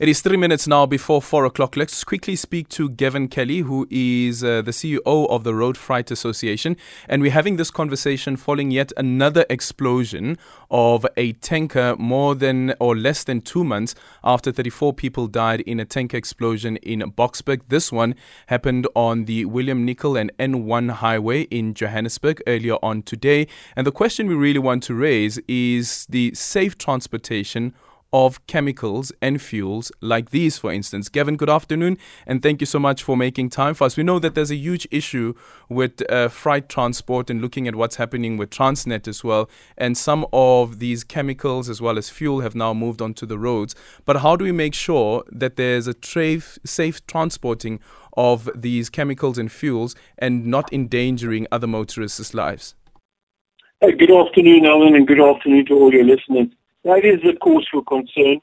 It is three minutes now before four o'clock. Let's quickly speak to Gavin Kelly, who is uh, the CEO of the Road Freight Association. And we're having this conversation following yet another explosion of a tanker more than or less than two months after 34 people died in a tanker explosion in Boksburg. This one happened on the William Nicol and N1 highway in Johannesburg earlier on today. And the question we really want to raise is the safe transportation of chemicals and fuels like these, for instance. Gavin, good afternoon, and thank you so much for making time for us. We know that there's a huge issue with uh, freight transport and looking at what's happening with Transnet as well, and some of these chemicals as well as fuel have now moved onto the roads. But how do we make sure that there's a tra- safe transporting of these chemicals and fuels and not endangering other motorists' lives? Hey, good afternoon, Alan, and good afternoon to all your listeners. That is a cause for concern.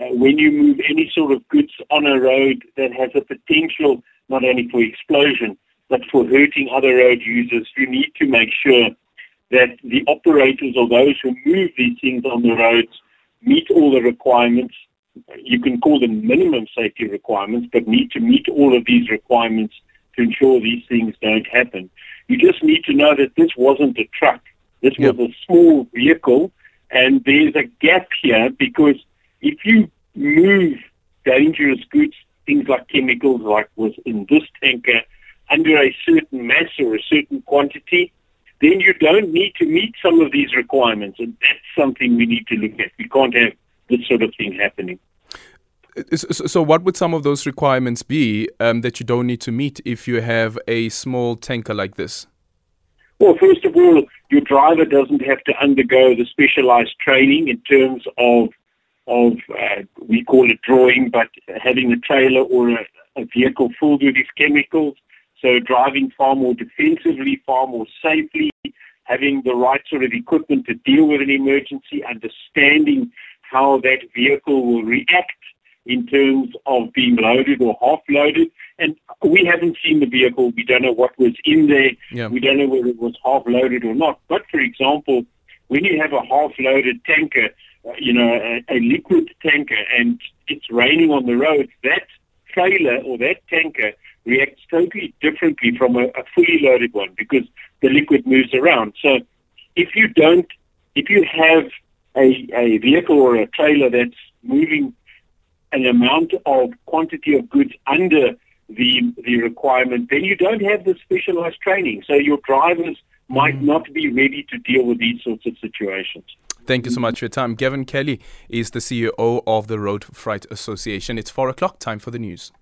Uh, when you move any sort of goods on a road that has a potential not only for explosion, but for hurting other road users, you need to make sure that the operators or those who move these things on the roads meet all the requirements. You can call them minimum safety requirements, but need to meet all of these requirements to ensure these things don't happen. You just need to know that this wasn't a truck. This yep. was a small vehicle and there's a gap here because if you move dangerous goods, things like chemicals, like was in this tanker, under a certain mass or a certain quantity, then you don't need to meet some of these requirements. And that's something we need to look at. We can't have this sort of thing happening. So, what would some of those requirements be um, that you don't need to meet if you have a small tanker like this? Well, first of all, your driver doesn't have to undergo the specialized training in terms of of uh, we call it drawing, but having a trailer or a, a vehicle filled with these chemicals. So driving far more defensively, far more safely, having the right sort of equipment to deal with an emergency, understanding how that vehicle will react in terms of being loaded or half loaded. And we haven't seen the vehicle. We don't know what was in there. Yeah. We don't know whether it was half loaded or not. But for example, when you have a half loaded tanker, uh, you know, a, a liquid tanker, and it's raining on the road, that trailer or that tanker reacts totally differently from a, a fully loaded one because the liquid moves around. So if you don't, if you have a, a vehicle or a trailer that's moving an amount of quantity of goods under the the requirement, then you don't have the specialized training. So your drivers might mm. not be ready to deal with these sorts of situations. Thank you so much for your time. Gavin Kelly is the CEO of the Road Freight Association. It's four o'clock, time for the news.